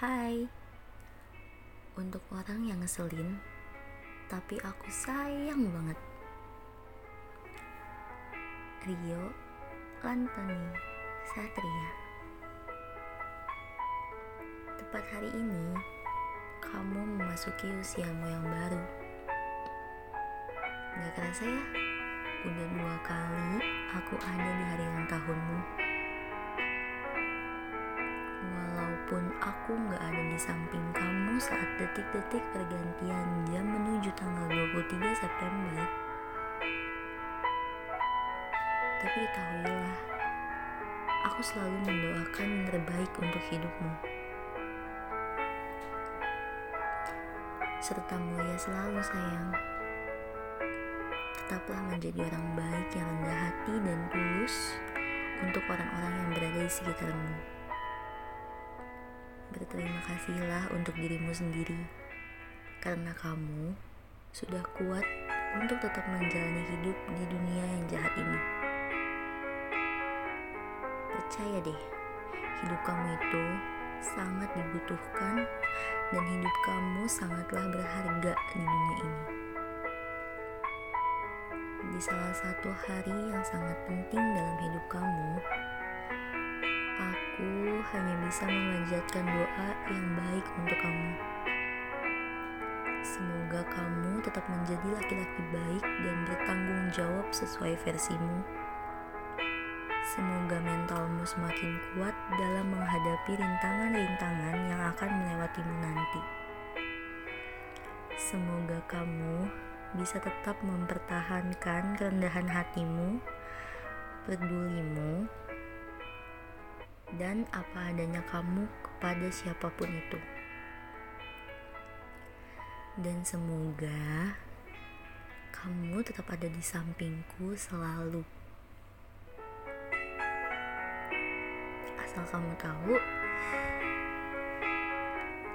Hai. Untuk orang yang ngeselin Tapi aku sayang banget. Rio Lantani Satria. Tepat hari ini Kamu memasuki usiamu yang baru. Gak kerasa ya Udah dua kali aku ada di hari ulang tahunmu Walaupun aku gak ada di samping kamu saat detik-detik pergantian jam menuju tanggal 23 September. Tapi ketahuilah Aku selalu mendoakan yang terbaik untuk hidupmu. Serta mulia selalu sayang. Tetaplah menjadi orang baik yang rendah hati dan tulus untuk orang-orang yang berada di sekitarmu. Berterima kasihlah untuk dirimu sendiri, karena kamu sudah kuat untuk tetap menjalani hidup di dunia yang jahat ini. Percaya deh, hidup kamu itu sangat dibutuhkan dan hidup kamu sangatlah berharga di dunia ini di salah satu hari yang sangat penting dalam hidup kamu, aku hanya bisa memanjatkan doa yang baik untuk kamu. Semoga kamu tetap menjadi laki-laki baik dan bertanggung jawab sesuai versimu. Semoga mentalmu semakin kuat dalam menghadapi rintangan-rintangan yang akan melewatimu nanti. Semoga kamu bisa tetap mempertahankan kerendahan hatimu, pedulimu, dan apa adanya kamu kepada siapa pun itu. Dan semoga kamu tetap ada di sampingku selalu. Asal kamu tahu,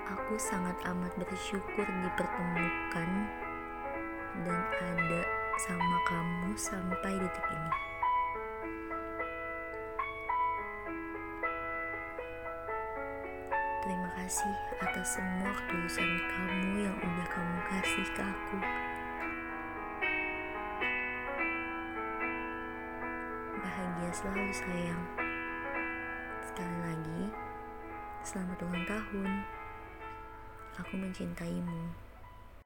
aku sangat amat bersyukur dipertemukan dan ada sama kamu sampai detik ini. Terima kasih atas semua ketulusan kamu yang udah kamu kasih ke aku. Bahagia selalu sayang. Sekali lagi, selamat ulang tahun. Aku mencintaimu.